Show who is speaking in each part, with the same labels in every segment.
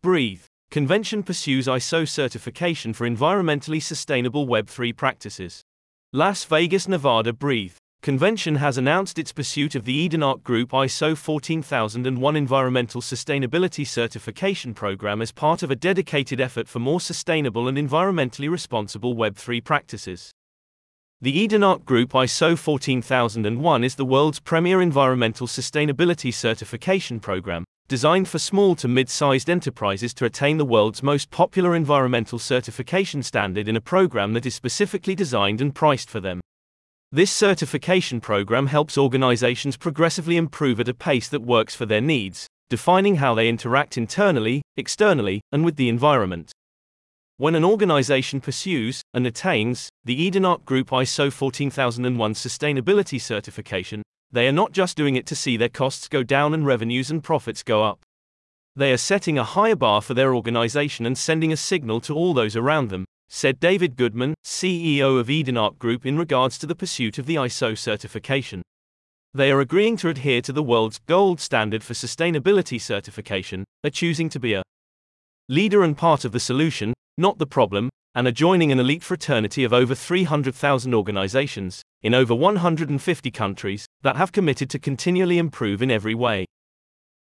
Speaker 1: Breathe. Convention pursues ISO certification for environmentally sustainable Web3 practices. Las Vegas, Nevada Breathe. Convention has announced its pursuit of the Edenart Group ISO 14001 Environmental Sustainability Certification Program as part of a dedicated effort for more sustainable and environmentally responsible Web3 practices. The Edenart Group ISO 14001 is the world's premier environmental sustainability certification program, designed for small to mid sized enterprises to attain the world's most popular environmental certification standard in a program that is specifically designed and priced for them. This certification program helps organizations progressively improve at a pace that works for their needs, defining how they interact internally, externally, and with the environment. When an organization pursues and attains the Edenart Group ISO 14001 sustainability certification, they are not just doing it to see their costs go down and revenues and profits go up. They are setting a higher bar for their organization and sending a signal to all those around them, said David Goodman, CEO of Edenart Group, in regards to the pursuit of the ISO certification. They are agreeing to adhere to the world's gold standard for sustainability certification, are choosing to be a leader and part of the solution, not the problem, and are joining an elite fraternity of over 300,000 organizations, in over 150 countries, that have committed to continually improve in every way.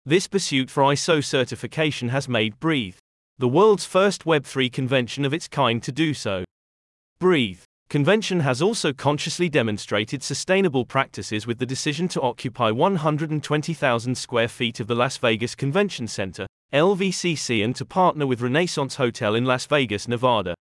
Speaker 1: This pursuit for ISO certification has made Breathe the world's first Web3 convention of its kind to do so. Breathe convention has also consciously demonstrated sustainable practices with the decision to occupy 120,000 square feet of the Las Vegas Convention Center, LVCC, and to partner with Renaissance Hotel in Las Vegas, Nevada.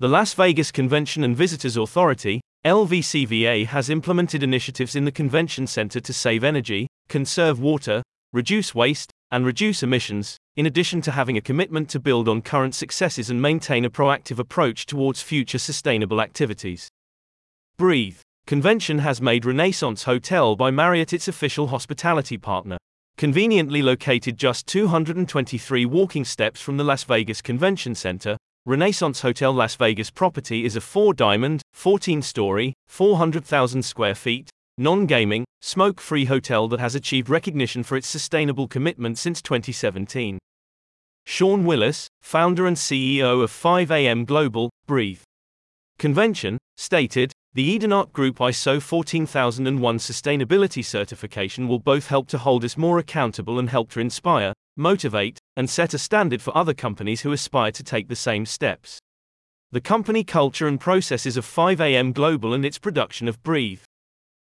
Speaker 1: The Las Vegas Convention and Visitors Authority, LVCVA, has implemented initiatives in the convention center to save energy, conserve water, reduce waste, and reduce emissions, in addition to having a commitment to build on current successes and maintain a proactive approach towards future sustainable activities. Breathe. Convention has made Renaissance Hotel by Marriott its official hospitality partner. Conveniently located just 223 walking steps from the Las Vegas Convention Center, Renaissance Hotel Las Vegas property is a four diamond, 14 story, 400,000 square feet, non gaming, smoke free hotel that has achieved recognition for its sustainable commitment since 2017. Sean Willis, founder and CEO of 5AM Global, Breathe Convention, stated The Edenart Group ISO 14001 sustainability certification will both help to hold us more accountable and help to inspire, motivate, and set a standard for other companies who aspire to take the same steps. The company culture and processes of 5AM Global and its production of Breathe.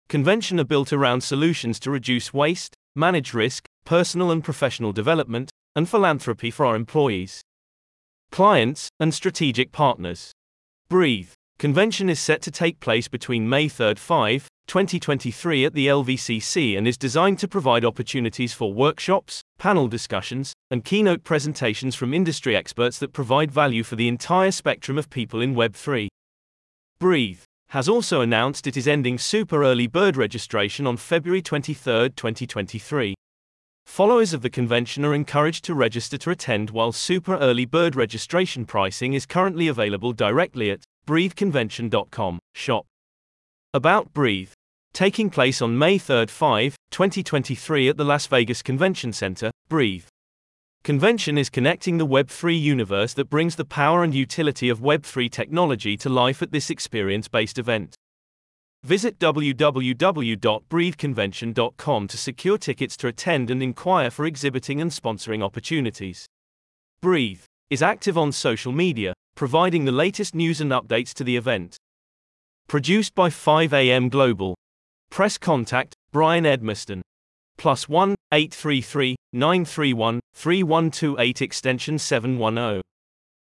Speaker 1: Convention are built around solutions to reduce waste, manage risk, personal and professional development, and philanthropy for our employees, clients, and strategic partners. Breathe. Convention is set to take place between May 3 5, 2023 at the LVCC and is designed to provide opportunities for workshops, panel discussions, and keynote presentations from industry experts that provide value for the entire spectrum of people in Web3. Breathe has also announced it is ending super early bird registration on February 23, 2023. Followers of the convention are encouraged to register to attend while super early bird registration pricing is currently available directly at breatheconvention.com shop. About Breathe taking place on May 3, 5, 2023 at the Las Vegas Convention Center, Breathe. Convention is connecting the Web3 universe that brings the power and utility of Web3 technology to life at this experience based event. Visit www.breatheconvention.com to secure tickets to attend and inquire for exhibiting and sponsoring opportunities. Breathe is active on social media, providing the latest news and updates to the event. Produced by 5am Global. Press contact Brian Edmiston. Plus 1 833 931 3128 extension 710.